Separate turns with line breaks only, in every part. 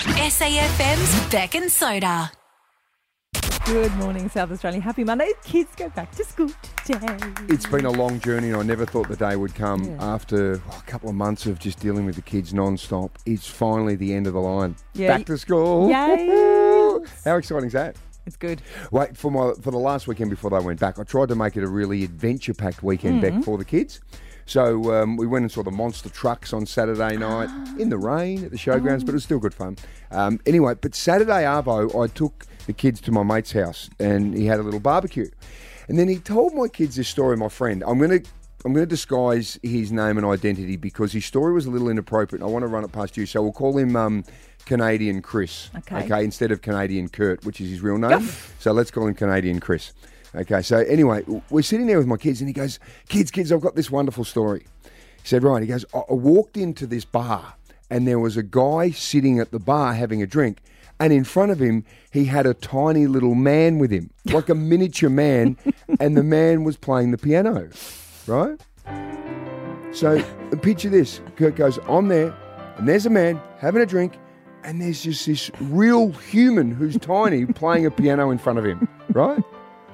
SAFM's Beck and Soda.
Good morning, South Australia. Happy Monday. Kids go back to school today.
It's been a long journey, and I never thought the day would come
Yeah.
after oh, a couple of months of just dealing with the kids non-stop. It's finally the end of the line.
Yeah.
Back to school.
Yay.
How exciting is that?
It's good.
Wait for my for the last weekend before they went back. I tried to make it a really adventure-packed weekend
Mm-hmm.
back for the kids. So um, we went and saw the monster trucks on Saturday night in the rain at the showgrounds, but it was still good fun. Um, anyway, but Saturday arvo, I took the kids to my mate's house and he had a little barbecue, and then he told my kids this story. My friend, I'm gonna. I'm going to disguise his name and identity because his story was a little inappropriate. and I want to run it past you, so we'll call him um, Canadian Chris.
Okay.
Okay, instead of Canadian Kurt, which is his real name. So let's call him Canadian Chris. Okay, so anyway, we're sitting there with my kids, and he goes, Kids, kids, I've got this wonderful story. He said, Right, he goes, I, I walked into this bar, and there was a guy sitting at the bar having a drink, and in front of him, he had a tiny little man with him, like a miniature man, and the man was playing the piano, right? So picture this. Kurt goes, I'm there, and there's a man having a drink, and there's just this real human who's tiny playing a piano in front of him, right?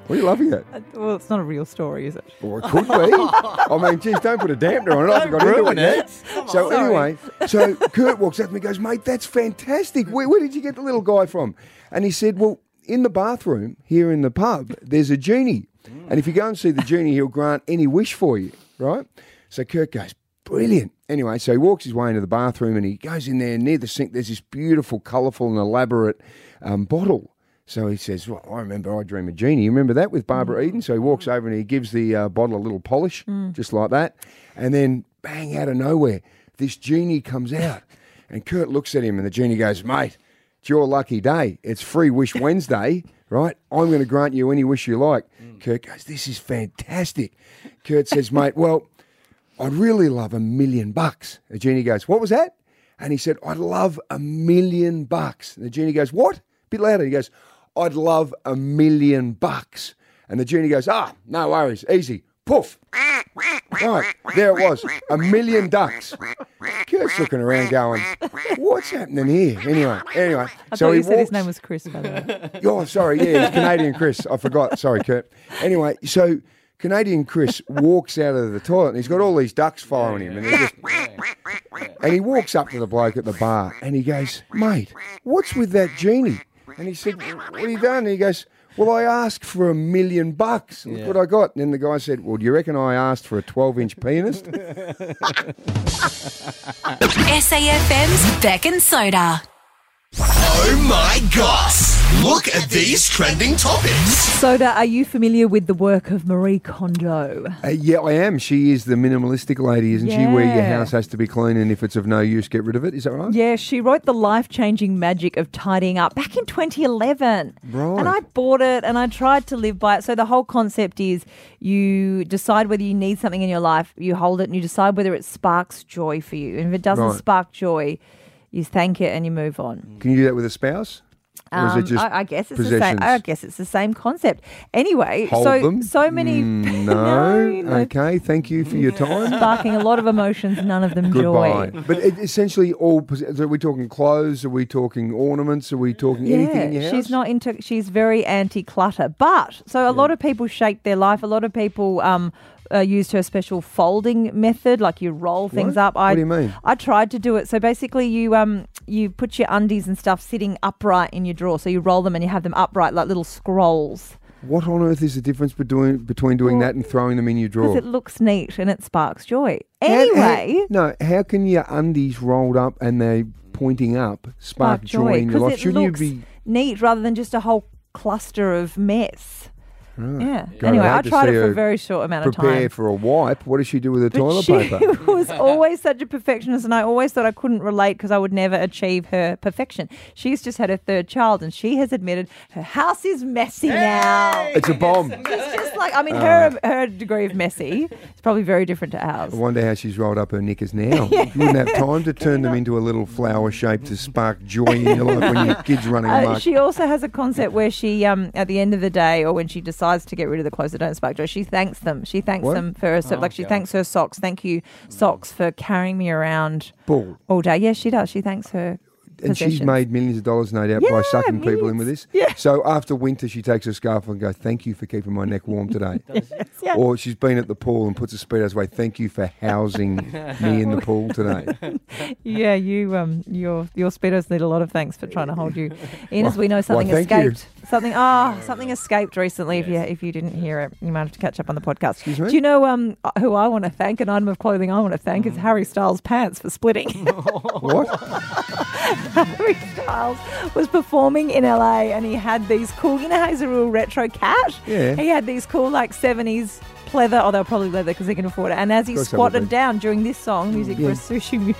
What are you laughing at?
Uh, Well, it's not a real story, is it?
Well, it could be. I mean, geez, don't put a dampener on it. I haven't got into it yet. So anyway, so Kurt walks up to me and goes, mate, that's fantastic. Where, where did you get the little guy from? And he said, well, in the bathroom here in the pub, there's a genie. And if you go and see the genie, he'll grant any wish for you, right? So Kurt goes, brilliant. Anyway, so he walks his way into the bathroom and he goes in there near the sink. There's this beautiful, colourful, and elaborate um, bottle. So he says, Well, I remember I Dream of Jeannie. You remember that with Barbara mm. Eden? So he walks over and he gives the uh, bottle a little polish, mm. just like that. And then, bang, out of nowhere, this genie comes out. And Kurt looks at him and the genie goes, Mate, it's your lucky day. It's Free Wish Wednesday, right? I'm going to grant you any wish you like. Mm. Kurt goes, This is fantastic. Kurt says, Mate, well, I'd really love a million bucks. The genie goes, What was that? And he said, I'd love a million bucks. And the genie goes, What? bit louder. He goes, I'd love a million bucks. And the genie goes, Ah, no worries, easy. Poof. Right, there it was, a million ducks. Kurt's looking around going, What's happening here? Anyway, anyway.
I
so
thought
he
you said his name was Chris, by the way.
Oh, sorry. Yeah, it's Canadian Chris. I forgot. Sorry, Kurt. Anyway, so Canadian Chris walks out of the toilet and he's got all these ducks following him. And, he just, and he walks up to the bloke at the bar and he goes, Mate, what's with that genie? And he said, What have you done? And he goes, Well, I asked for a million bucks. Look what I got. And then the guy said, Well, do you reckon I asked for a 12 inch penis?
SAFM's Beck and Soda.
Oh my gosh! Look at these trending topics.
Soda, are you familiar with the work of Marie Kondo?
Uh, yeah, I am. She is the minimalistic lady, isn't she? Where your
Yeah.
house has to be clean and if it's of no use, get rid of it. Is that right?
Yeah, she wrote The Life Changing Magic of Tidying Up back in 2011.
Right.
And I bought it and I tried to live by it. So the whole concept is you decide whether you need something in your life, you hold it and you decide whether it sparks joy for you. And if it doesn't
Right.
spark joy, you thank it and you move on.
Can you do that with a spouse? Or is
Um,
it just
I, I guess it's the same. I guess it's the same concept. Anyway,
Hold
so
them?
so many
Mm, no.
no.
Okay. Thank you for your time.
sparking a lot of emotions, none of them joy.
Goodbye. But it, essentially, all are we talking clothes? Are we talking ornaments? Are we talking anything in your house?
she's not into. She's very anti-clutter, but so a lot of people shape their life. A lot of people um, uh, used her special folding method, like you roll things
What?
up. I,
What do you mean?
I tried to do it. So basically, you um you put your undies and stuff sitting upright in your drawer. So you roll them and you have them upright like little scrolls
What on earth is the difference between between doing
Well,
that and throwing them in your drawer?
because it looks neat and it sparks joy.
How- how-
Anyway.
no. How can your undies rolled up and they pointing up spark, joy, in your life?
it
Shouldn't
looks
you be?
neat rather than just a whole cluster of mess. Yeah.
God,
anyway,
I'd
I tried it for a very short amount of time.
Prepare
time.
for a wipe. What does she do with the
But
toilet
she
paper?
was always such a perfectionist, and I always thought I couldn't relate because I would never achieve her perfection. She's just had her third child, and she has admitted her house is messy now.
It's a bomb.
It's just like I mean,
Uh.
her her degree of messy is probably very different to ours.
I wonder how she's rolled up her knickers now. You wouldn't have time to turn them into a little flower shape to spark joy in your life when your kid's running
Uh,
amok.
she also has a concept where she, um, at the end of the day, or when she decides to get rid of the clothes that don't spark joy, she thanks them. She thanks
What?
them for her, so, like she thanks her socks. Thank you, socks, for carrying me around
Bull.
all day. Yes, she does. She thanks her.
and she's made millions of dollars, no doubt, by
Yeah,
sucking people in with this.
Yeah.
So after winter, she takes her scarf and goes, "Thank you for keeping my neck warm today."
Yeah.
Or she's been at the pool and puts a speedos away. Thank you for housing me in the pool today.
Yeah, you um your your speedos need a lot of thanks for trying to hold you in. As we know, something
escaped. you.
Escaped. Something ah, something escaped recently. If you if you didn't hear it, you might have to catch up on the podcast.
Excuse me?
Do you know um who I want to thank? An item of clothing I want to thank is Harry Styles' pants for splitting.
what?
Harry Styles was performing in LA and he had these cool, you know how he's a real retro cat?
Yeah.
He had these cool, like, 70s pleather, oh, they were probably leather because they can afford it. And as he
Of course they would
squatted down during this song, music
Yeah.
for a sushi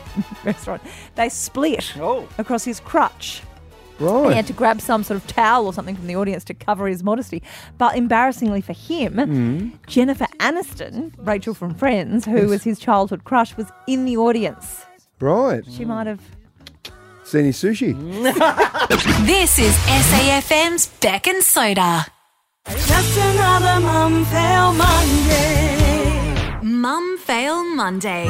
restaurant, they split
Oh.
across his crutch. He had to grab some sort of towel or something from the audience to cover his modesty. But embarrassingly for him,
Hmm.
Jennifer Aniston, Rachel from Friends, who was his childhood crush, was in the audience.
Right.
She might have.
Seen his sushi.
This is SAFM's Beck and Soda.
Just another mum fail Monday.
Mum Fail Monday.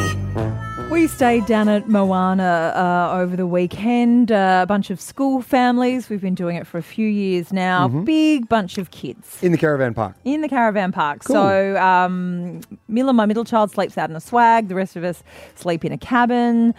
We stayed down at Moana uh, over the weekend. Uh, a bunch of school families. We've been doing it for a few years now.
Mm-hmm.
Big bunch of kids
In the caravan park.
in the caravan park.
Cool.
So, um, Mila, my middle child, sleeps out in a swag. The rest of us sleep in a cabin.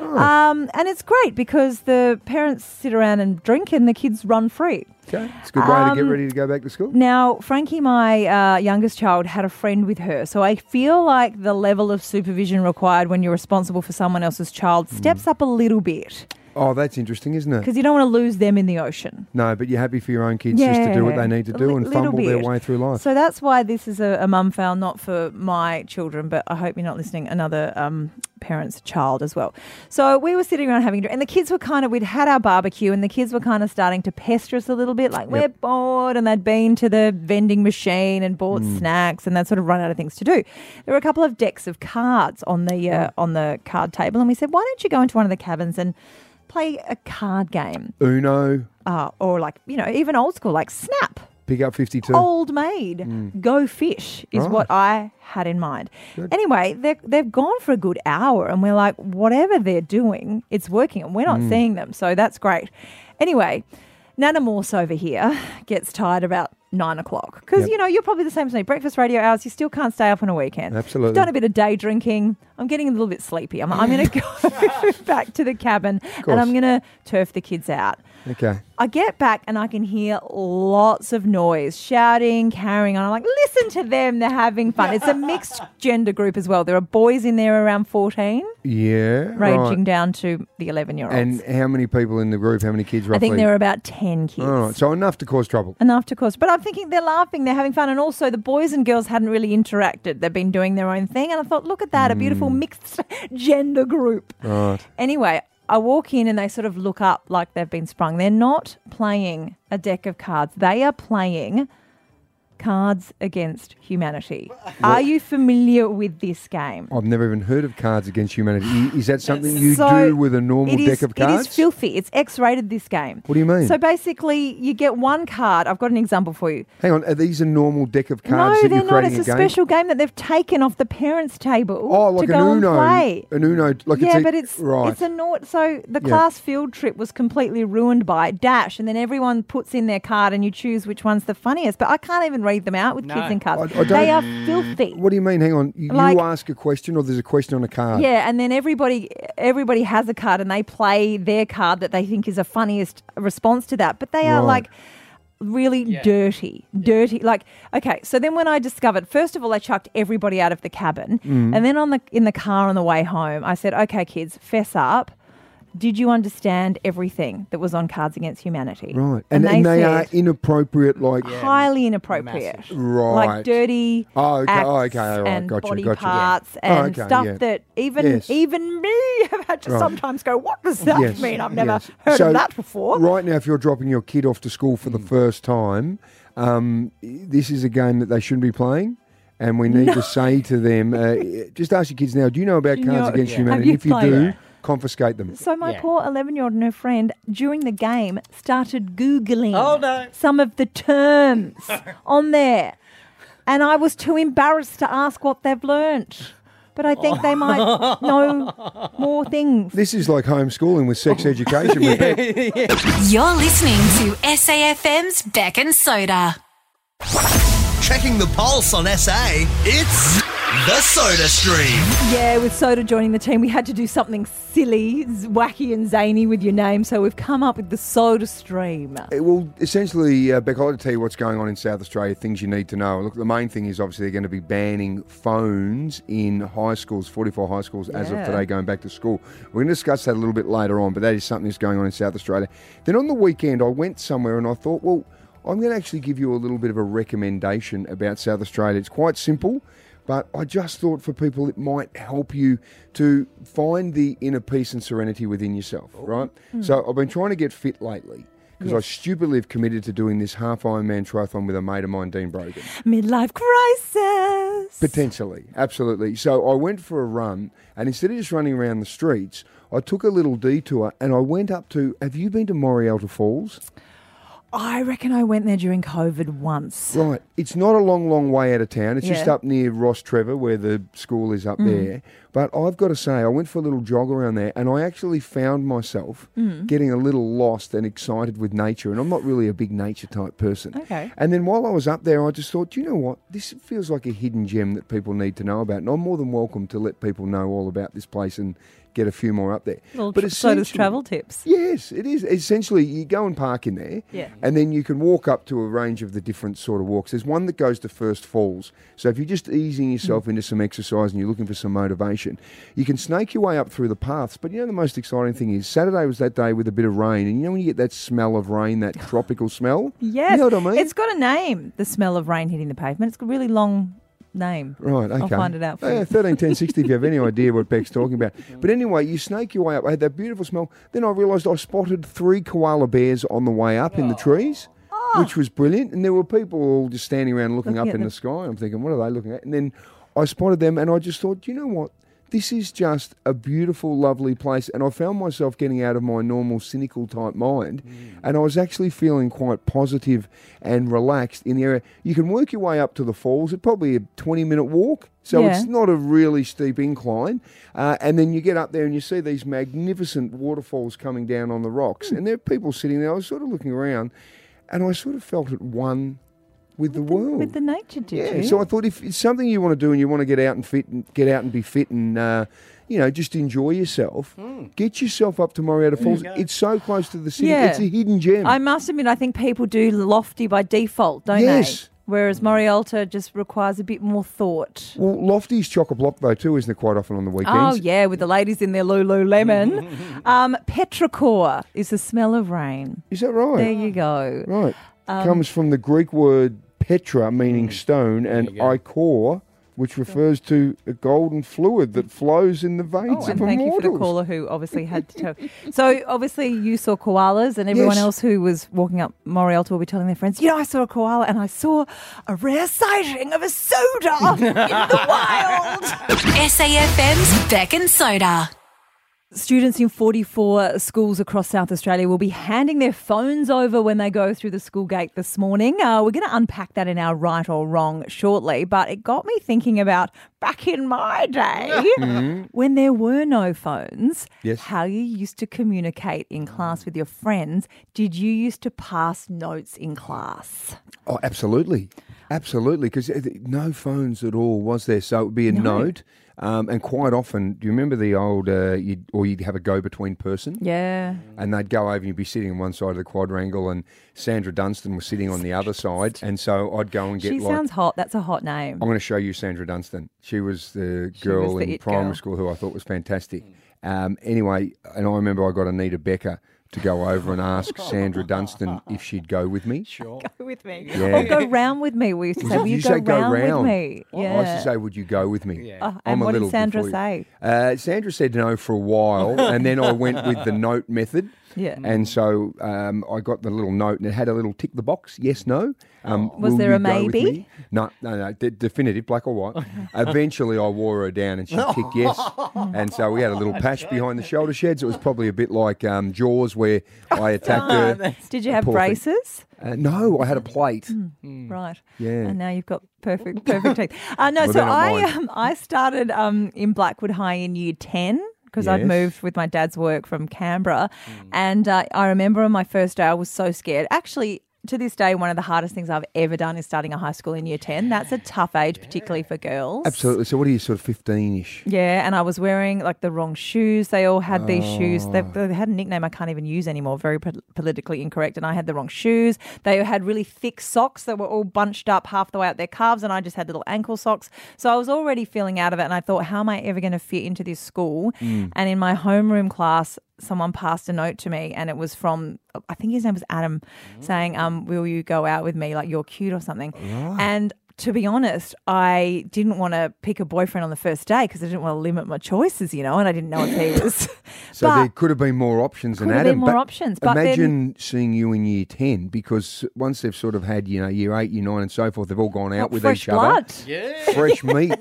Oh.
Um, and it's great because the parents sit around and drink and the kids run free.
Okay. It's a good way to get
Um,
ready to go back to school.
Now, Frankie, my uh, youngest child, had a friend with her. So I feel like the level of supervision required when you're responsible for someone else's child
Hmm.
steps up a little bit
Oh, that's interesting, isn't it?
because you don't want to lose them in the ocean.
No, but you're happy for your own kids just to do what they need to do and fumble their way through life.
So that's why this is a, a mum fail, not for my children, but I hope you're not listening, another um, parent's child as well. So we were sitting around having a drink, and the kids were kind of, we'd had our barbecue, and the kids were kind of starting to pester us a little bit, like, we're bored, and they'd been to the vending machine and bought
Mm.
snacks, and they'd sort of run out of things to do. There were a couple of decks of cards on the, uh, on the card table, and we said, why don't you go into one of the cabins and play a card game?
Uno,
Uh, or like, you know, even old school, like Snap
pick up 52.
old maid mm. go fish is
Right.
what I had in mind. Anyway, they're, they've gone for a good hour and we're like, whatever they're doing, it's working and we're not mm. seeing them. So that's great. Anyway, Nana Morse over here gets tired about nine o'clock because,
Yep.
you know, you're probably the same as me. Breakfast radio hours, you still can't stay up on a weekend.
Absolutely.
I've done a bit of day drinking. I'm getting a little bit sleepy. I'm, I'm going to go back to the cabin and I'm going to turf the kids out.
Okay.
I get back and I can hear lots of noise, shouting, carrying on. I'm like, listen to them, they're having fun. It's a mixed gender group as well. There are boys in there around 14,
Yeah.
ranging
right.
down to the 11 year olds.
And how many people in the group? How many kids
I think there are about 10 kids.
All right. So enough to cause trouble.
Enough to cause. But I'm thinking they're laughing, they're having fun. And also, the boys and girls hadn't really interacted. They've been doing their own thing. And I thought, look at that, a beautiful hmm. mixed gender group.
Right.
Anyway, I walk in and they sort of look up like they've been sprung. They're not playing a deck of cards, they are playing Cards Against Humanity. Are you familiar with this game?
I've never even heard of Cards Against Humanity. Is that something you
So,
do with a normal
It
deck of cards?
It is filthy. It's X-rated. This game.
What do you mean?
So basically, you get one card. I've got an example for you.
Hang on. Are these a normal deck of cards
no, they're not. It's a,
game?
special game that they've taken off the parents' table
oh, like
to
an
go
Uno.
and play.
An Uno. Like
yeah,
it's a,
but it's
right.
it's a naught. So the
Yeah.
class field trip was completely ruined by Dash, and then everyone puts in their card, and you choose which one's the funniest. But I can't even read them out with
No.
kids in cards.
I- I
they
don't-
are filthy.
what do you mean? Hang on. You,
Like-
you ask a question, or there's a question on a card.
Yeah, and then everybody everybody has a card, and they play their card that they think is a funniest response to that. But they are like really
Yeah.
dirty, dirty. Like okay, so then when I discovered, first of all, I chucked everybody out of the cabin,
Mm.
and then on the in the car on the way home, I said, "Okay, kids, fess up." Did you understand everything that was on Cards Against Humanity?
Right. And, and they, are
said,
inappropriate, like.
highly inappropriate.
Massive.
Right.
Like dirty
Oh, okay.
acts
Oh, okay. All right.
and
Gotcha,
body
gotcha.
parts
Yeah. Oh,
and
okay,
stuff
yeah.
that even
Yes.
even me have had to
Right.
sometimes go, what does that
Yes,
mean? I've never
yes.
heard
So,
of that before.
Right now, if you're dropping your kid off to school
Mm.
for the first time, um, this is a game that they shouldn't be playing. And we need to say to them, uh, just ask your kids now, do you know about
Do you
Cards
know-
Against
Yeah.
Humanity? If you do,
it?
Confiscate them.
So my
Yeah.
poor 11-year-old and her friend during the game started googling
Oh, no.
some of the terms on there, and I was too embarrassed to ask what they've learnt. but I think they might know more things.
This is like homeschooling with sex education. with Beck.
You're listening to SAFM's Beck and Soda.
Checking the pulse on SA, it's the Soda Stream.
Yeah, with Soda joining the team, we had to do something silly, wacky, and zany with your name, so we've come up with the Soda Stream.
Uh, Well, essentially, uh, Beck, I'd like to tell you what's going on in South Australia, things you need to know. Look, the main thing is obviously they're going to be banning phones in high schools, 44 high schools, as of today, going back to school. We're going to discuss that a little bit later on, but that is something that's going on in South Australia. Then on the weekend, I went somewhere and I thought, well, I'm going to actually give you a little bit of a recommendation about South Australia. It's quite simple. But I just thought for people it might help you to find the inner peace and serenity within yourself, oh. right? Hmm. So I've been trying to get fit lately because I stupidly have committed to doing this half Ironman triathlon with a mate of mine, Dean Brogan.
Midlife crisis.
Potentially, absolutely. So I went for a run, and instead of just running around the streets, I took a little detour and I went up to. Have you been to Morialta Falls?
I reckon I went there during COVID once.
Right. It's not a long, long way out of town. It's just up near Rostrevor, where the school is up
Mm.
there. But I've got to say, I went for a little jog around there and I actually found myself
Mm.
getting a little lost and excited with nature. And I'm not really a big nature type person.
Okay.
And then while I was up there, I just thought, "Do you know what? This feels like a hidden gem that people need to know about. And I'm more than welcome to let people know all about this place and get a few more up there.
Well,
but
tr- so does travel tips.
Yes, it is. Essentially, you go and park in there,
Yeah.
and then you can walk up to a range of the different sort of walks. There's one that goes to First Falls. So if you're just easing yourself mm. into some exercise and you're looking for some motivation, you can snake your way up through the paths. But you know the most exciting thing is Saturday was that day with a bit of rain, and you know when you get that smell of rain, that tropical smell.
Yes.
you know what I mean.
It's got a name, the smell of rain hitting the pavement. It's a really long name.
Right, okay.
I'll find it out for you.
13, 10, 60 if you have any idea what Beck's talking about. But anyway, you snake your way up. I had that beautiful smell. Then I realised I spotted three koala bears on the way up in the oh. trees, ah. which was brilliant. And there were people all just standing around looking,
Looking
up
at
in
them.
the sky. I'm thinking, what are they looking at? And then I spotted them and I just thought, you know what? This is just a beautiful, lovely place. And I found myself getting out of my normal cynical type mind. And I was actually feeling quite positive and relaxed in the area. You can work your way up to the falls. It's probably a 20 minute walk. So
Yeah.
it's not a really steep incline. Uh, and then you get up there and you see these magnificent waterfalls coming down on the rocks. And there are people sitting there. I was sort of looking around and I sort of felt at one with the world.
With the nature, did
Yeah,
you?
so I thought if it's something you want to do and you want to get out and fit and get out and be fit and uh, you know just enjoy yourself, get yourself up to Morialta Falls. It's so close to the city.
Yeah.
It's a hidden gem.
I must admit, I think people do lofty by default, don't
Yes.
they? Whereas Morialta just requires a bit more thought.
well, Lofty's chock a block though too, isn't it? Quite often on the weekends.
Oh yeah, with the ladies in their Lululemon. um, petrichor is the smell of rain.
Is that right?
There you go.
Right.
Um,
Comes from the Greek word petra, meaning stone, and ichor, which refers to a golden fluid that flows in the veins
Oh,
of
and thank you for the caller who obviously had to tell. So obviously you saw koalas, and everyone
Yes.
else who was walking up Morialta will be telling their friends, "You know, I saw a koala, and I saw a rare sighting of a soda in the wild."
SAFM's Beck and Soda.
Students in 44 schools across South Australia will be handing their phones over when they go through the school gate this morning. Uh, we're going to unpack that in our right or wrong shortly, but it got me thinking about back in my day when there were no phones,
Yes.
how you used to communicate in class with your friends. Did you used to pass notes in class?
Oh, absolutely. Absolutely. Because no phones at all was there. So it would be a note. Um, and quite often, do you remember the old, uh, you'd, or you'd have a go between person?
Yeah.
And they'd go over and you'd be sitting on one side of the quadrangle, and Sandra Dunstan was sitting on the other side. And so I'd go and get
She
like.
sounds hot. That's a hot name.
I'm going to show you Sandra Dunstan. She was the
She
girl
was the
in
it
primary
girl.
school who I thought was fantastic. Um, anyway, and I remember I got Anita Becker to go over and ask Sandra Dunstan if she'd go with me. Sure.
Go with me.
Yeah.
Or go round with me. We used to say, will you,
you
go,
say go
round,
round.
with me? Yeah.
I used to say, "Would you go with me?"
Uh,
I'm
and
a
what did Sandra say?
Uh, Sandra said no for a while, and then I went with the note method.
Yeah.
And so um, I got the little note, and it had a little tick the box, yes, no. Um,
Was there a
you go with
maybe?
No, no, no, de- definitive, black or white. Eventually, I wore her down, and she ticked yes. And so we had a little patch behind the shoulder sheds. It was probably a bit like um, Jaws, where I attacked her.
Did you have
Poor thing.
braces?
Uh, no, I had a plate.
Right.
Yeah.
And now you've got perfect, perfect teeth. Uh, no,
Well,
so
they're not
I
mine.
um, I started um, in Blackwood High in year 10 because I'd moved with my dad's work from Canberra.
Hmm.
And uh, I remember on my first day, I was so scared. Actually, to this day, one of the hardest things I've ever done is starting a high school in year 10. That's a tough age, particularly for girls.
Absolutely. So, what are you, sort of 15 ish?
Yeah, and I was wearing like the wrong shoes. They all had these shoes. They,
Oh.
they had a nickname I can't even use anymore. Very po- politically incorrect. And I had the wrong shoes. They had really thick socks that were all bunched up half the way up their calves, and I just had little ankle socks. So I was already feeling out of it, and I thought, how am I ever going to fit into this school?
Mm.
And in my homeroom class, someone passed a note to me, and it was from I think his name was Adam, saying, um, "Will you go out with me? Like you're cute or something." And to be honest, I didn't want to pick a boyfriend on the first day because I didn't want to limit my choices, you know, and I didn't know if he was.
So,
but
there could have been more options than
Could have been
Adam.
more
but
options, but then-
imagine seeing you in year 10 because once they've sort of had, you know, year 8, year 9, and so forth, they've all gone out
What,
with
fresh
each
blood.
other.
Yeah.
fresh meat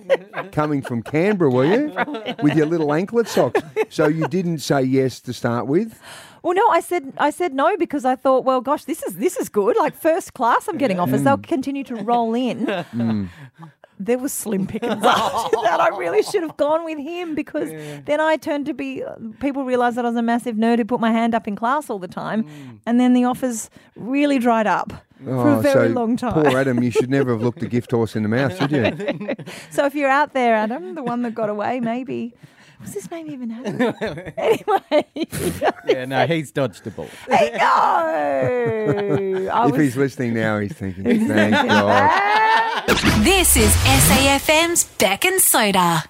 coming from Canberra, were you? With your little anklet socks. So you didn't say yes to start with?
Well, no, I said I said no because I thought, well, gosh, this is this is good. Like first class, I'm getting offers. They'll mm. continue to roll in. Mm. There was slim pickings after that. I really should have gone with him because then I turned to be. Uh, people realised that I was a massive nerd who put my hand up in class all the time, mm. and then the offers really dried up for a oh, very
Oh, so
long time.
Poor Adam, you should never have looked a gift horse in the mouth, should you?
So if you're out there, Adam, the one that got away, maybe. Was his name even Adam? anyway,
Yeah, no, he's dodged the ball.
I know. I
if
was
he's listening now, he's thinking, thank God.
This is SAFM's Beck and Soda.
I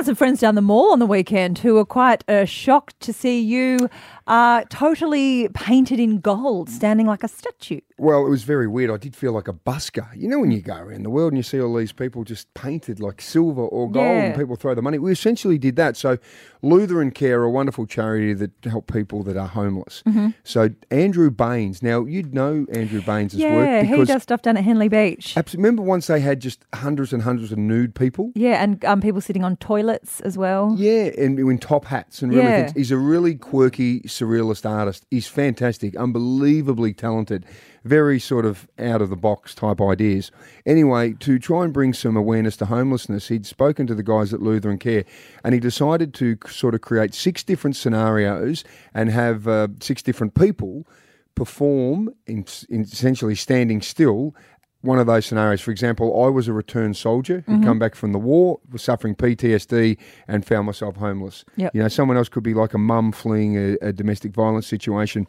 had some friends down the mall on the weekend who were quite uh, shocked to see you uh, totally painted in gold, standing like a statue.
Well, it was very weird. I did feel like a busker. You know, when you go around the world and you see all these people just painted like silver or gold and people throw the money. We essentially did that. So, Lutheran Care, a wonderful charity that help people that are homeless.
Mm-hmm.
So, Andrew Baines, now you'd know Andrew Baines'
yeah,
work
he does stuff down at Henley Beach.
remember once they had just hundreds and hundreds of nude people?
yeah, and um, people sitting on toilets as well.
Yeah, and in top hats and really
Yeah.
things. He's a really quirky surrealist artist. He's fantastic, unbelievably talented, very sort of out of the box type ideas. Anyway, to try and bring some awareness to homelessness, he'd spoken to the guys at Lutheran Care, and he decided to sort of create six different scenarios and have uh, six different people perform in, in essentially standing still one of those scenarios. For example, I was a returned soldier who'd mm-hmm. come back from the war, was suffering PTSD, and found myself homeless.
Yep.
You know, someone else could be like a mum fleeing a, a domestic violence situation.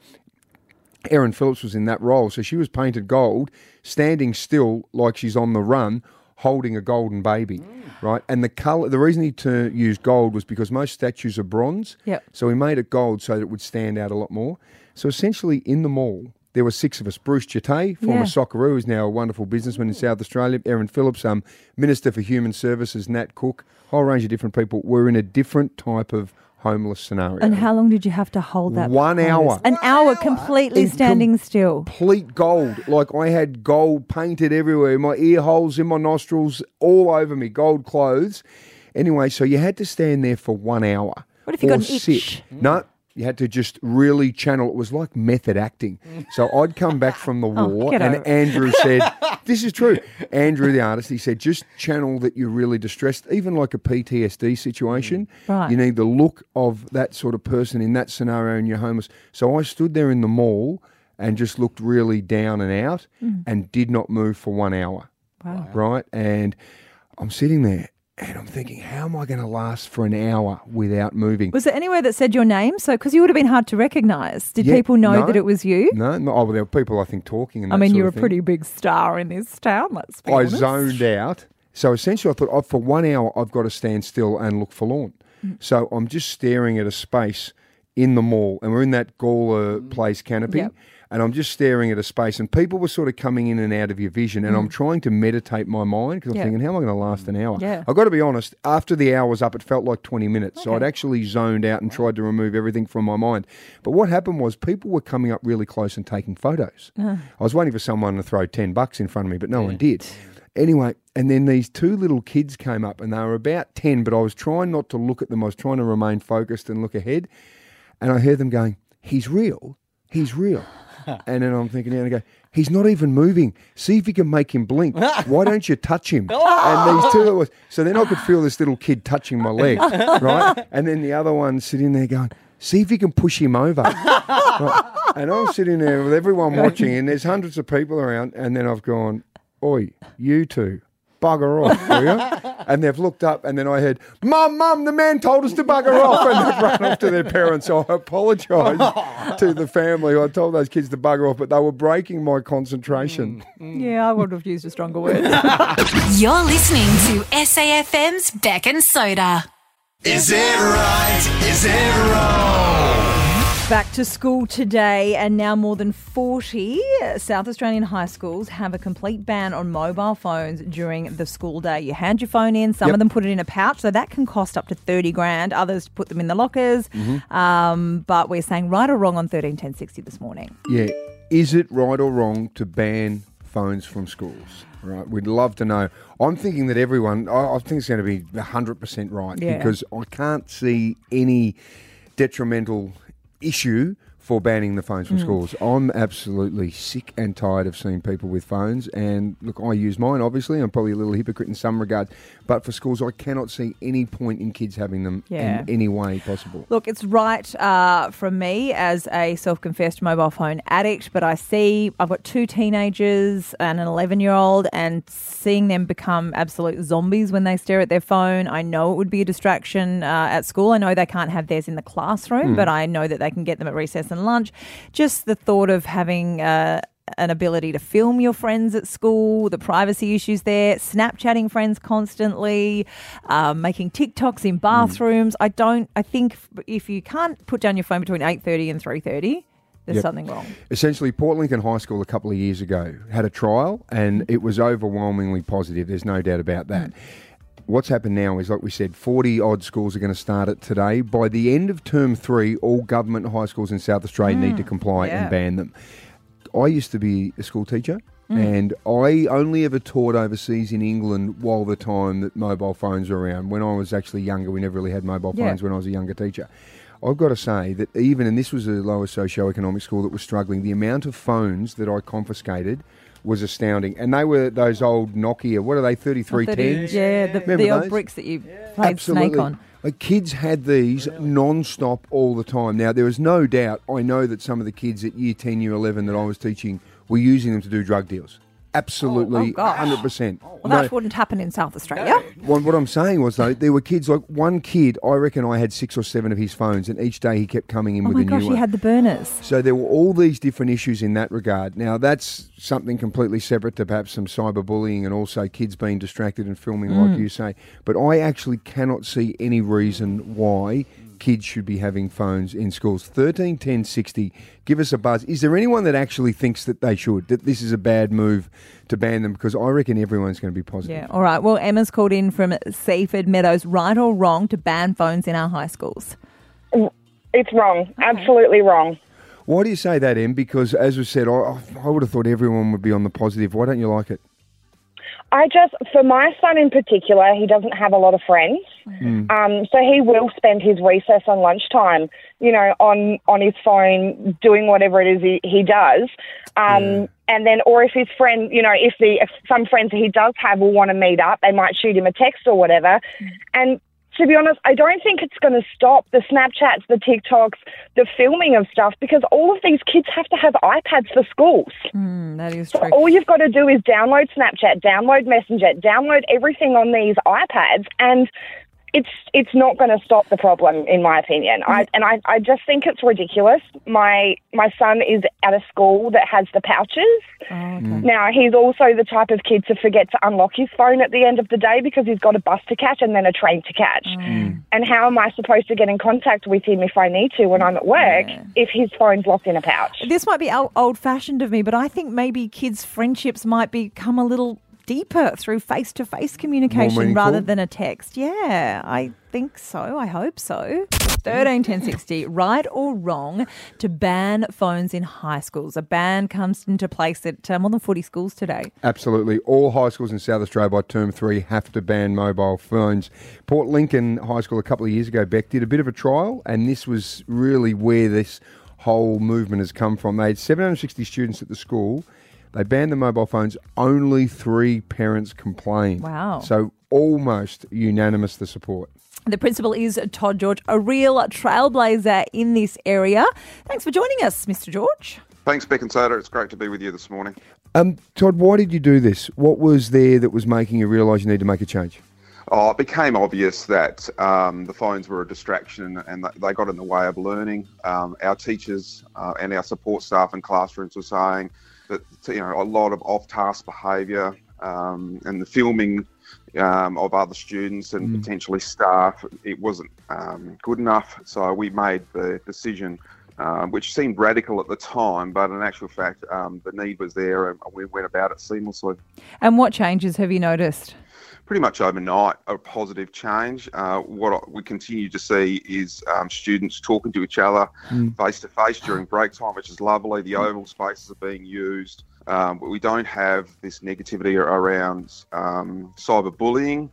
Erin Phillips was in that role, so she was painted gold, standing still like she's on the run, holding a golden baby, mm. right? And the color, the reason he tur used gold was because most statues are bronze,
Yep.
so he made it gold so that it would stand out a lot more. So essentially, in the mall, there were six of us. Bruce Djite, former
Yeah.
Socceroo, who's now a wonderful businessman in South Australia. Erin Phillips, um, Minister for Human Services, Nat Cook, whole range of different people. We're in a different type of homeless scenario.
And how long did you have to hold that?
One
pose?
hour.
An hour completely
In com-
standing still.
complete gold. Like I had gold painted everywhere, my ear holes in my nostrils, all over me, gold clothes. Anyway, so you had to stand there for one hour.
What if you
or
got an
sit.
itch?
No. You had to just really channel. It was like method acting. So I'd come back from the war,
Oh, get
and
over it.
Andrew said, "This is true." Andrew, the artist, he said, "Just channel that you're really distressed, even like a PTSD situation.
Right.
You need the look of that sort of person in that scenario, and you're homeless." So I stood there in the mall and just looked really down and out,
Mm.
and did not move for one hour.
Wow.
Right, and I'm sitting there. And I'm thinking, how am I going to last for an hour without moving?
Was there anywhere that said your name? So, because you would have been hard to recognise. Did
Yeah,
people know
no.
that it was you?
No, no. Oh, well, there were people I think talking. And
I
that
mean, you're a pretty big star in this town. Let's be
I
honest.
zoned out. So essentially, I thought, oh, for one hour, I've got to stand still and look forlorn.
Mm.
So I'm just staring at a space in the mall, and we're in that Gawler Place canopy.
Yep.
And I'm just staring at a space, and people were sort of coming in and out of your vision. And I'm mm. trying to meditate my mind because I'm
Yeah.
thinking, how am I going to last an hour?
Yeah.
I've got to be honest, after the hour was up, it felt like 20 minutes. So I'd actually zoned out and tried to remove everything from my mind. But what happened was people were coming up really close and taking photos. Uh. I was waiting for someone to throw 10 bucks in front of me, but no one did. Anyway, and then these two little kids came up and they were about 10, but I was trying not to look at them. I was trying to remain focused and look ahead. And I heard them going, He's real. He's real. and then I'm thinking, and I go, He's not even moving. See if you can make him blink. Why don't you touch him? Oh. And these two was so then I could feel this little kid touching my leg, right? And then the other one sitting there going, see if you can push him over. Right. And I'm sitting there with everyone watching, and there's hundreds of people around, and then I've gone, Oi, you two, bugger off, will you? And they've looked up, and then I heard, Mum, Mum, the man told us to bugger off. And they've run off to their parents. So I apologise to the family. I told those kids to bugger off, but they were breaking my concentration. Mm, mm.
Yeah, I would have used a stronger word.
You're listening to SAFM's Beck and Soda.
Is it right? Is it wrong?
Back to school today, and now more than 40 South Australian high schools have a complete ban on mobile phones during the school day. You hand your phone in, some
Yep.
of them put it in a pouch, so that can cost up to 30 grand. Others put them in the lockers. Um, but we're saying right or wrong on 13 10 60 this morning.
Yeah. Is it right or wrong to ban phones from schools? Right. We'd love to know. I'm thinking that everyone, I, I think it's going to be 100% right
Yeah.
because I can't see any detrimental issue for banning the phones from
Mm.
schools. I'm absolutely sick and tired of seeing people with phones. And look, I use mine, obviously. I'm probably a little hypocrite in some regards. But for schools, I cannot see any point in kids having them
Yeah.
in any way possible.
Look, it's right uh, from me as a self confessed mobile phone addict, but I see I've got two teenagers and an 11 year old, and seeing them become absolute zombies when they stare at their phone. I know it would be a distraction uh, at school. I know they can't have theirs in the classroom, but I know that they can get them at recess and lunch. Just the thought of having. Uh, an ability to film your friends at school, the privacy issues there, Snapchatting friends constantly, um, making TikToks in bathrooms. I don't. I think if you can't put down your phone between eight thirty and three thirty, there's
Yep.
something wrong.
Essentially, Port Lincoln High School a couple of years ago had a trial and it was overwhelmingly positive. There's no doubt about that. What's happened now is, like we said, 40 odd schools are going to start it today. By the end of term three, all government high schools in South Australia need to mm, comply
yeah.
and ban them. I used to be a school teacher. Mm. And I only ever taught overseas in England while the time that mobile phones were around. When I was actually younger, we never really had mobile
Yeah.
phones when I was a younger teacher. I've got to say that even, and this was a lower socio-economic school that was struggling, the amount of phones that I confiscated was astounding. And they were those old Nokia, what are they, 3310s?
Yeah, the,
Remember
the old
those?
bricks that you played
Absolutely.
Snake on.
Like kids had these non-stop all the time. Now there is no doubt. I know that some of the kids at year ten, year eleven that I was teaching were using them to do drug deals. Absolutely,
Oh,
hundred percent.
Well, that wouldn't happen in South Australia.
What, what I'm saying was though, there were kids like one kid. I reckon I had six or seven of his phones, and each day he kept coming in
Oh
with
my
a
gosh,
new
one.
one.
had the burners.
So there were all these different issues in that regard. Now that's something completely separate to perhaps some cyberbullying and also kids being distracted and filming, like mm. you say. But I actually cannot see any reason why kids should be having phones in schools. 13, 10, 60, give us a buzz. Is there anyone that actually thinks that they should, that this is a bad move to ban them? Because I reckon everyone's going to be positive.
Yeah. All right. Well, Emma's called in from Seaford Meadows. Right or wrong to ban phones in our high schools?
It's wrong. Absolutely wrong.
Why do you say that, Em? Because as we said, I, I would have thought everyone would be on the positive. Why don't you like it?
I just, for my son in particular, he doesn't have a lot of friends. Um, so he will spend his recess and lunchtime, you know, on, on his phone doing whatever it is he, he does. Um, And then, or if his friend, you know, if the if some friends he does have will want to meet up, they might shoot him a text or whatever. And to be honest, I don't think it's going to stop the Snapchats, the TikToks, the filming of stuff because all of these kids have to have iPads for schools.
Mm, that is
So
true.
all you've got to do is download Snapchat, download Messenger, download everything on these iPads, and it's it's not going to stop the problem, in my opinion. I, mm-hmm. and I, I just think it's ridiculous. My my son is at a school that has the pouches. Oh, mm. Now he's also the type of kid to forget to unlock his phone at the end of the day because he's got a bus to catch and then a train to catch. Mm. Mm. And how am I supposed to get in contact with him if I need to when I'm at work if his phone's locked in a pouch?
This might be old fashioned of me, but I think maybe kids' friendships might become a little deeper through face to face communication rather than a text. Yeah, I think so. I hope so. 13 10 60, right or wrong to ban phones in high schools? A ban comes into place at uh, more than 40 schools today.
Absolutely. All high schools in South Australia by term three have to ban mobile phones. Port Lincoln High School a couple of years ago, Beck, did a bit of a trial, and this was really where this whole movement has come from. They had 760 students at the school. They banned the mobile phones. Only three parents complained.
Wow.
So almost unanimous the support.
The principal is Todd George, a real trailblazer in this area. Thanks for joining us, Mr. George.
Thanks, Beck and Soda. It's great to be with you this morning.
Um, Todd, why did you do this? What was there that was making you realise you need to make a change?
Oh, it became obvious that um, the phones were a distraction and they got in the way of learning. Um, our teachers uh, and our support staff in classrooms were saying that you know a lot of off-task behaviour um, and the filming um, of other students and potentially staff it wasn't um, good enough. So we made the decision. Um, which seemed radical at the time, but in actual fact, um, the need was there, and we went about it seamlessly.
And what changes have you noticed?
Pretty much overnight a positive change. Uh, what we continue to see is um, students talking to each other face to face during break time, which is lovely. The oval spaces are being used. Um, but we don't have this negativity around um, cyberbullying.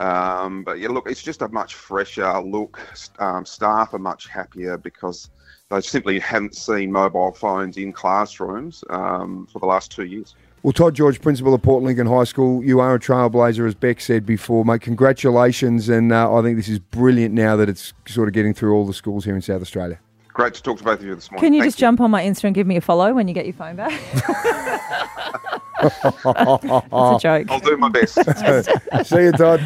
Um, but yeah, look, it's just a much fresher look. Um, staff are much happier because they simply haven't seen mobile phones in classrooms um, for the last two years.
Well, Todd George, principal of Port Lincoln High School, you are a trailblazer, as Beck said before, mate. Congratulations, and uh, I think this is brilliant now that it's sort of getting through all the schools here in South Australia.
Great to talk to both of you this morning.
Can you
Thank
just jump on my Insta and give me a follow when you get your phone back? It's a joke.
I'll do my best.
See you, Todd.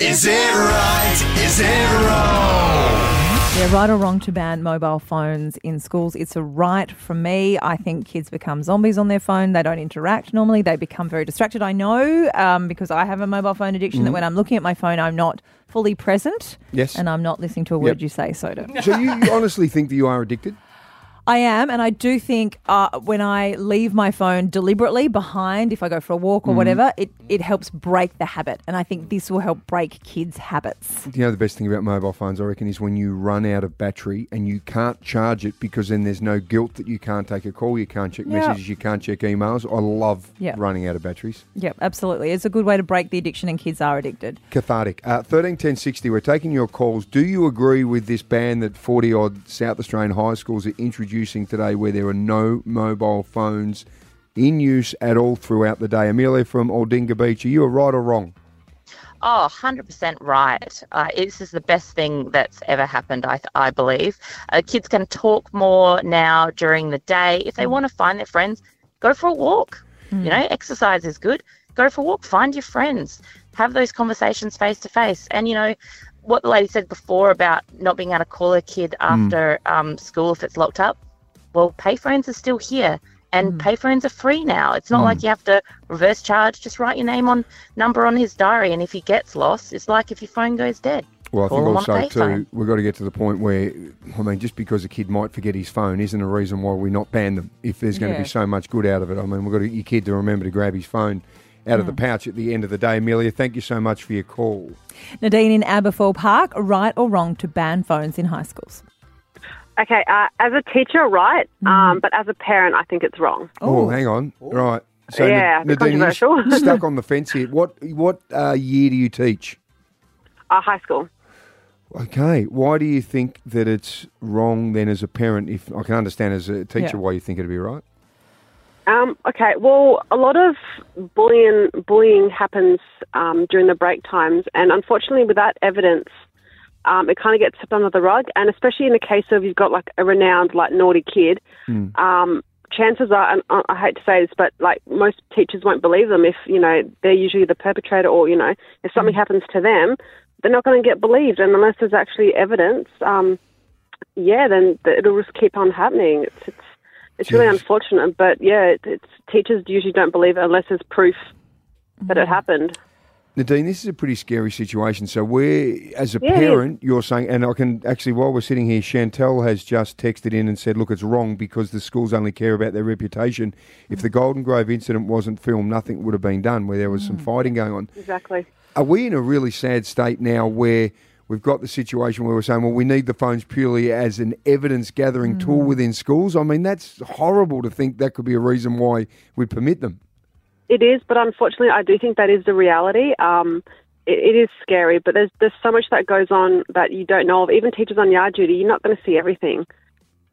Is it right? Is it wrong?
Yeah, right or wrong to ban mobile phones in schools? It's a right from me. I think kids become zombies on their phone. They don't interact normally. They become very distracted. I know um, because I have a mobile phone addiction that when I'm looking at my phone, I'm not fully present.
Yes.
And I'm not listening to a word
Yep.
you say, Soda.
So you, you honestly think that you are addicted?
I am, and I do think uh, when I leave my phone deliberately behind, if I go for a walk or
Mm.
whatever, it, it helps break the habit. And I think this will help break kids' habits.
You know, the best thing about mobile phones, I reckon, is when you run out of battery and you can't charge it because then there's no guilt that you can't take a call, you can't check
Yeah.
messages, you can't check emails. I love
Yeah.
running out of batteries.
Yep, absolutely. It's a good way to break the addiction, and kids are addicted.
Cathartic. Uh, 13 10 60, we're taking your calls. Do you agree with this ban that 40 odd South Australian high schools are introducing today where there are no mobile phones in use at all throughout the day? Amelia from Aldinga Beach, are you right or wrong?
Oh, 100% right. Uh, this is the best thing that's ever happened, I, I believe. Uh, kids can talk more now during the day. If they want to find their friends, go for a walk. You know, exercise is good. Go for a walk, find your friends, have those conversations face to face. And, you know, what the lady said before about not being able to call a kid after um, school if it's locked up, well, payphones are still here. And mm. payphones are free now. It's not like mm. you have to reverse charge. Just write your name on number on his diary, and if he gets lost, it's like if your phone goes dead.
Well, I think
them on a
also too,
payphone.
we've got to get to the point where, I mean, just because a kid might forget his phone isn't a reason why we not ban them. If there's going to be so much good out of it, I mean, we've got to get your kid to remember to grab his phone out of the mm. pouch at the end of the day. Amelia, thank you so much for your call.
Nadine in Aberfoyle Park, right or wrong to ban phones in high schools?
Okay, uh, as a teacher, right, um, but as a parent, I think it's wrong.
Oh, hang on, right. So
Yeah, a bit
Nadine, you're
controversial.
stuck on the fence here. What what uh, year do you teach?
Uh, high school.
Okay, why do you think that it's wrong then as a parent? If I can understand as a teacher
Yeah.
why you think it'd be right.
Um, okay, well, a lot of bullying bullying happens um, during the break times, and unfortunately, without evidence, um, it kind of gets swept under the rug. And especially in the case of you've got like a renowned like naughty kid, um, chances are, and I hate to say this, but like most teachers won't believe them if you know they're usually the perpetrator, or you know if something happens to them, they're not going to get believed, and unless there's actually evidence, um, yeah, then th- it'll just keep on happening. It's it's, it's really unfortunate, but yeah, it, it's teachers usually don't believe it unless there's proof that it happened.
Nadine, this is a pretty scary situation. So, where, as a
Yeah,
parent, you're saying, and I can actually, while we're sitting here, Chantel has just texted in and said, "Look, it's wrong because the schools only care about their reputation. If the Golden Grove incident wasn't filmed, nothing would have been done. Where there was some mm. fighting going on.
Exactly.
Are we in a really sad state now where?" We've got the situation where we're saying, well, we need the phones purely as an evidence gathering tool mm. within schools. I mean, that's horrible to think that could be a reason why we permit them.
It is, but unfortunately, I do think that is the reality. Um, it, it is scary, but there's there's so much that goes on that you don't know of. Even teachers on yard duty, you're not going to see everything.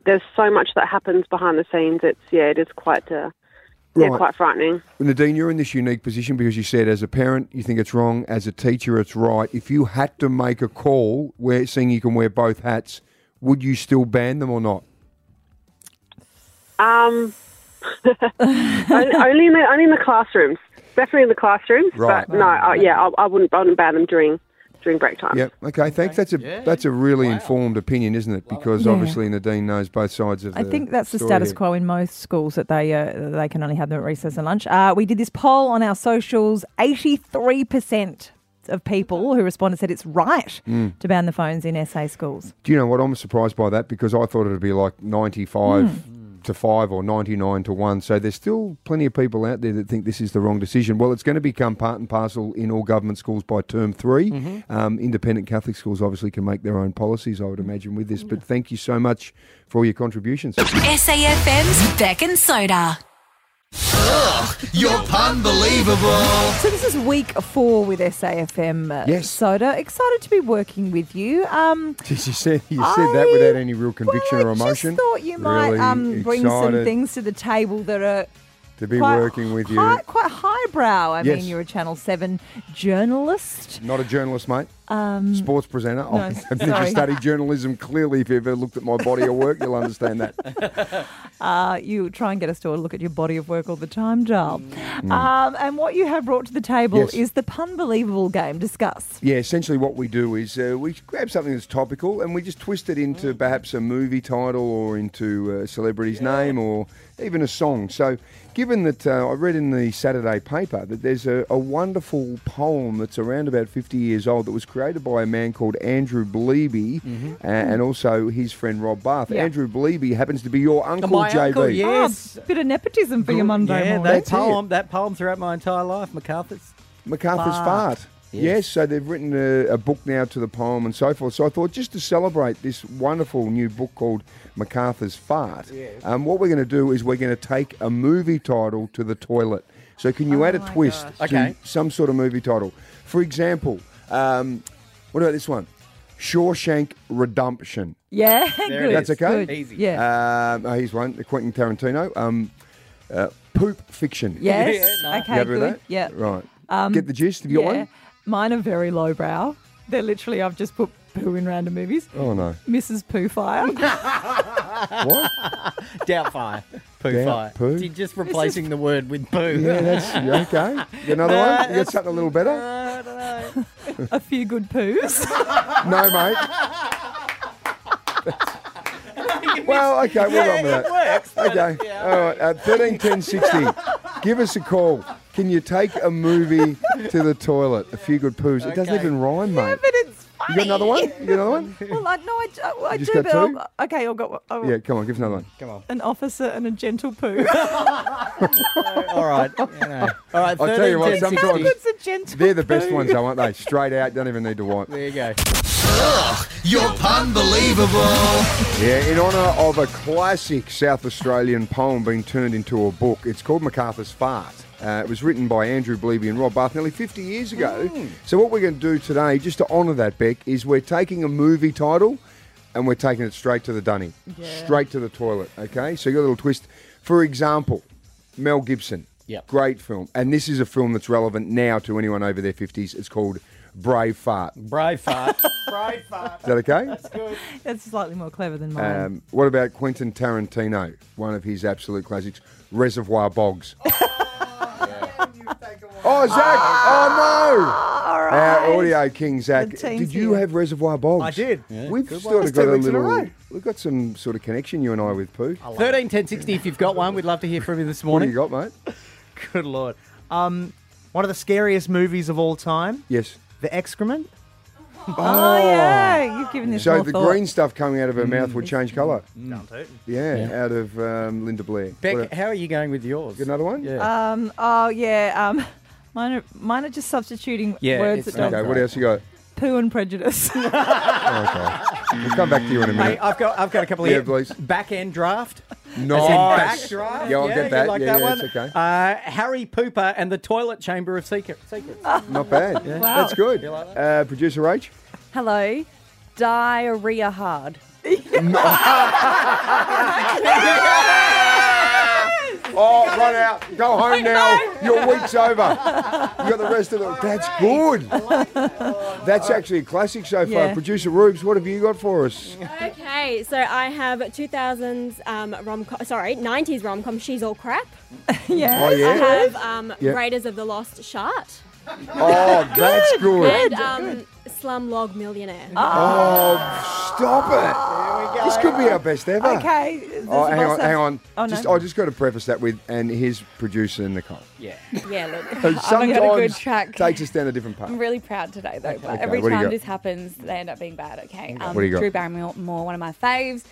There's so much that happens behind the scenes. It's yeah, it is quite uh, yeah,
Right.
quite frightening.
Nadine, you're in this unique position because you said, as a parent, you think it's wrong. As a teacher, it's right. If you had to make a call where saying you can wear both hats, would you still ban them or not?
Um, only, only in the only in the classrooms. Definitely in the classrooms.
Right.
But no, uh, yeah, I, I wouldn't I wouldn't ban them during during break time.
Yep. Okay. Thanks. That's a that's a really informed opinion, isn't it? Because
Yeah.
obviously Nadine knows both sides of. The I
think that's the status
here.
quo in most schools that they uh, they can only have them at recess and lunch. Uh, we did this poll on our socials. Eighty three percent of people who responded said it's right
Mm.
to ban the phones in SA schools.
Do you know what? I'm surprised by that because I thought it'd be like 95
Hmm.
To 5 or 99 to 1. So there's still plenty of people out there that think this is the wrong decision. Well, it's going to become part and parcel in all government schools by term 3
Mm-hmm.
Um, independent Catholic schools obviously can make their own policies, I would imagine, with this. But thank you so much for all your contributions.
SAFM's Beck and Soda.
Ugh, you're unbelievable.
So this is week four with SAFM uh,
Yes.
Soda. Excited to be working with you. Um,
Jeez, you say you said that without any real conviction
well,
or
I
emotion.
just thought you might
Really
um, bring some
excited
things to the table that are
To be
quite
working with you.
high, quite highbrow. I
Yes.
mean, you're a Channel Seven journalist.
Not a journalist, mate.
Um,
Sports presenter.
no,
I've never
sorry.
studied journalism. Clearly, if you ever looked at my body of work, you'll understand that.
Uh, you try and get us to look at your body of work all the time, Jarl. Um, and what you have brought to the table
Mm. Yes.
is the Punbelievable game. Discuss.
Yeah, essentially what we do is uh, we grab something that's topical and we just twist it into perhaps a movie title or into a celebrity's name or even a song. So, given that uh, I read in the Saturday paper that there's a, a wonderful poem that's around about 50 years old that was created by a man called Andrew Bleeby a- and also his friend Rob Bath.
Yeah.
Andrew Bleeby happens to be your uncle,
My
JB.
uncle, yes.
Oh, bit of nepotism for your Monday
yeah,
morning.
that
That's it.
poem, that poem throughout my entire life, MacArthur's.
MacArthur's
Fart.
Fart.
Yes.
Yes. so they've written a, a book now to the poem and so forth. So I thought just to celebrate this wonderful new book called MacArthur's Fart, um, what we're going to do is we're going to take a movie title to the toilet. So can you add a twist to
Okay.
some sort of movie title? For example, um, what about this one? Shawshank Redemption.
yeah,
There
good.
That's
is.
okay?
Good.
Easy.
Yeah.
Um, oh, here's one, the Quentin Tarantino. Um, uh, poop Fiction.
yes.
Yeah, nice.
Okay.
You happy with
Good.
that?
Yeah.
Right.
Um,
Get the gist? Have you got
yeah.
one?
Mine are very lowbrow. They're literally I've just put poo in random movies.
Oh, no.
Mrs. Pooh Fire.
What?
Doubtfire. Poo
Doubt
fire.
poo?
You're just replacing the word with poo.
Yeah, that's okay. You got another one? You got
that's-
something a little better?
I don't know.
a few good poos.
No, mate. well, okay, we'll run with
it
that.
works.
Okay.
yeah,
All right. At thirteen ten sixty, give us a call. Can you take a movie to the toilet? A few good poos. It doesn't even rhyme, mate.
but it's funny.
You got another one? You got another one?
Well, I, no, I, I, I
just
do,
got
but
two?
I'll, okay, I've got oh,
Yeah, come on, give us another one.
Come on.
an officer and a gentle poo.
All right. You know. All right.
I'll tell you what,
13, 10,
sometimes-
It's a gentle
They're the best
poo.
ones, though, aren't they? Straight out, don't even need to wipe.
There you go.
You're unbelievable.
Yeah, in honour of a classic South Australian poem being turned into a book, it's called MacArthur's Fart. Uh, it was written by Andrew Bleeby and Rob Bath nearly 50 years ago. So, what we're going to do today, just to honour that, Beck, is we're taking a movie title and we're taking it straight to the dunny, straight to the toilet. Okay, so you got a little twist. For example, Mel Gibson,
Yep.
great film, and this is a film that's relevant now to anyone over their 50s. It's called Brave Fart.
Brave fart. Brave fart.
Is that okay?
That's good. That's slightly more clever than mine.
Um, what about Quentin Tarantino? One of his absolute classics, Reservoir Bogs. Oh, Zach! Oh
All
Our audio king Zach.
The team's
Did you
here.
have Reservoir Bogs?
I did.
We've
Good
sort
one.
of
It's
got
two
a
weeks in a
little.
row.
We've got some sort of connection, you and I, with Pooh.
13 10 60 if you've got one. We'd love to hear from you this
What do
morning.
you got, mate?
Good lord. Um, one of the scariest movies of all time,
Yes.
The Excrement.
Oh, yeah, you've given this
So
more
the
thought.
green stuff coming out of her mouth would change colour.
Can't.
Yeah, out of um, Linda Blair.
Beck,
a-
how are you going with yours?
Got another one?
Yeah.
Um. Oh yeah. Um. Mine are, mine are just substituting
Yeah,
words
it's
that don't.
Okay, what else you got?
Poo and prejudice.
Oh, okay. We'll come back to you in a
Hey,
minute.
I've got I've got a couple
Yeah,
of
please.
back end draft.
Nice.
Back draft.
Yeah, I'll
yeah,
get
you
that.
Like
yeah,
that
yeah,
one?
it's okay.
Uh, Harry Pooper and the Toilet Chamber of Secret, Secrets.
Not bad.
Wow.
That's good.
You like
Uh, Producer H?
Hello. Diarrhea hard.
Oh, run out. Go home now. Your week's over. You got the rest of it. That's good. That's actually a classic so far.
Yeah.
Producer Rubes, what have you got for us?
Okay, so I have 2000s um, rom com, sorry, 90s rom com, She's All Crap.
yeah.
Oh,
I have um,
Yeah.
Raiders of the Lost Shart
Oh, that's good.
and um, Slumlog Millionaire.
Oh, stop it. This could be our best ever.
Okay.
Oh, hang on, hang on.
Oh, no.
Just, I just got to preface that with, and his producer in Nicole.
Yeah.
Yeah, look.
Who
I haven't got a good
sometimes
track.
takes us down a different path.
I'm really proud today, though. But
Okay,
every
what
time this happens, they end up being bad. Okay. Um,
What do you got?
Drew Barrymore, more one of my faves.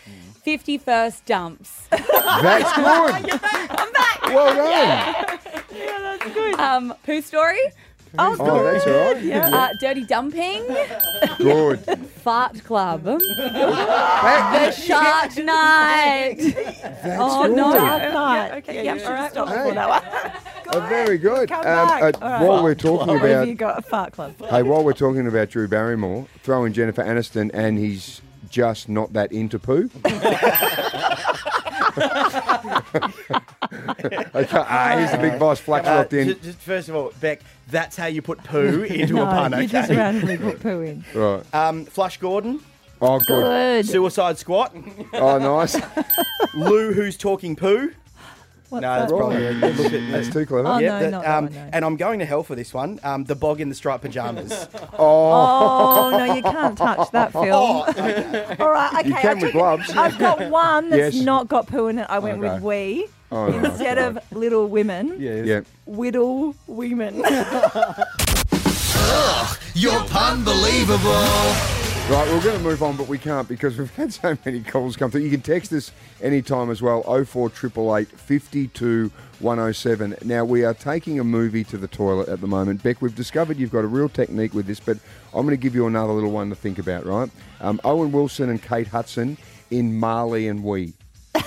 Fifty first dumps.
That's good.
I'm back.
Well done.
Yeah, that's good.
Um, Pooh story.
Oh,
Oh,
good.
that's all right.
Yeah.
Uh, dirty dumping.
Good.
Fart club. the
That-
shark night.
That's
Oh,
good.
no.
Dark Knight.
Okay,
yeah,
yeah,
all right.
stop
Stop
before
that one.
Oh, very good.
Come
Um, uh,
All right.
while we're talking
What have
about
you got? A fart club.
Hey, while we're talking about Drew Barrymore, throw in Jennifer Aniston, and he's just not that into poo. okay, ah, he's the big boss. Flax
Uh,
locked in.
just, just first of all, Beck, that's how you put poo into
no,
a pun,
you just randomly put poo in.
Right.
Um, Flush Gordon,
Oh, good.
Good.
Suicide Squat,
Oh, nice.
Lou who's talking poo.
What's
No, that's probably a look at
That's too clever.
Oh,
Yep,
no,
that-
not that
um,
one, no.
And I'm going to hell for this one. Um, the bog in the striped pajamas.
Oh,
Oh no, you can't touch that, Phil. All right, okay.
You can
I
with
took-
gloves.
I've got one that's
Yes.
not got poo in it. I went
Okay.
with we
Oh,
instead
that's
of Little Women.
yeah.
Whittle women.
Ugh, You're unbelievable.
Right, we're going to move on, but we can't because we've had so many calls come through. You can text us anytime as well, 04888 52 107. Now, we are taking a movie to the toilet at the moment. Beck, we've discovered you've got a real technique with this, but I'm going to give you another little one to think about, right? Um, Owen Wilson and Kate Hudson in Marley and We.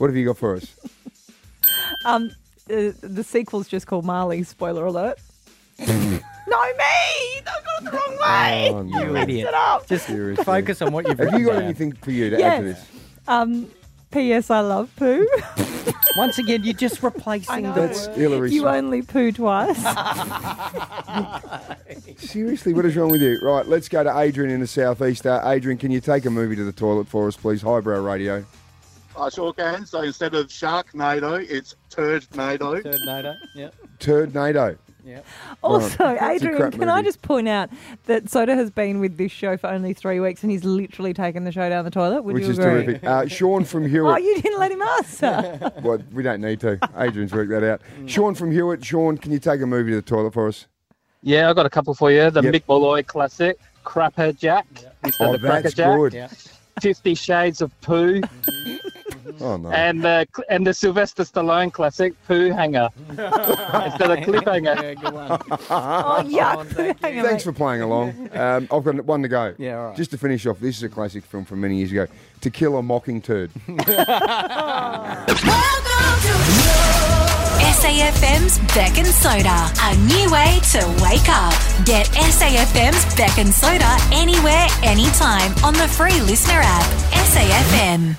what have you got for us?
um, uh, the sequel's just called Marley. Spoiler alert. no, me. I got it the wrong way.
Oh, no.
you idiot.
it up.
Just
Seriously.
focus on what you've
Have you got
down.
anything for you to
Yeah.
add to this?
Um, P.S. I love poo.
Once again, you're just replacing
know.
the.
That's Hillary.
you only poo twice.
Seriously, what is wrong with you? Right, let's go to Adrian in the southeast. Uh, Adrian, can you take a movie to the toilet for us, please? Highbrow Radio.
I sure can. So instead of Sharknado, it's Turdnado.
Third NATO. Yeah.
Turd NATO.
Yeah.
Also,
It's
Adrian,
crap
can I
movie.
just point out that Soda has been with this show for only three weeks and he's literally taken the show down the toilet? Would
which
you
is
agree?
terrific. Uh, Sean from Hewett.
Oh,
Hewett.
you didn't let him answer.
well, we don't need to. Adrian's worked that out. Sean from Hewett. Sean, can you take a movie to the toilet for us?
Yeah, I've got a couple for you. The
Yep.
Mick Molloy classic, Crapper Jack, instead
Oh,
of Cracker
that's
Jack.
good.
Fifty Shades of Pooh,
Oh, no.
and the and the Sylvester Stallone classic, Pooh Hanger, instead of Cliffhanger.
Yeah, good one.
oh, yuck. Hang on,
Thanks for playing along. Um, I've got one to go.
Yeah, all right.
Just to finish off, this is a classic film from many years ago. To Kill a Mocking Turd.
SAFM's Beck and Soda, a new way to wake up. Get SAFM's Beck and Soda anywhere, anytime on the free listener app. SAFM.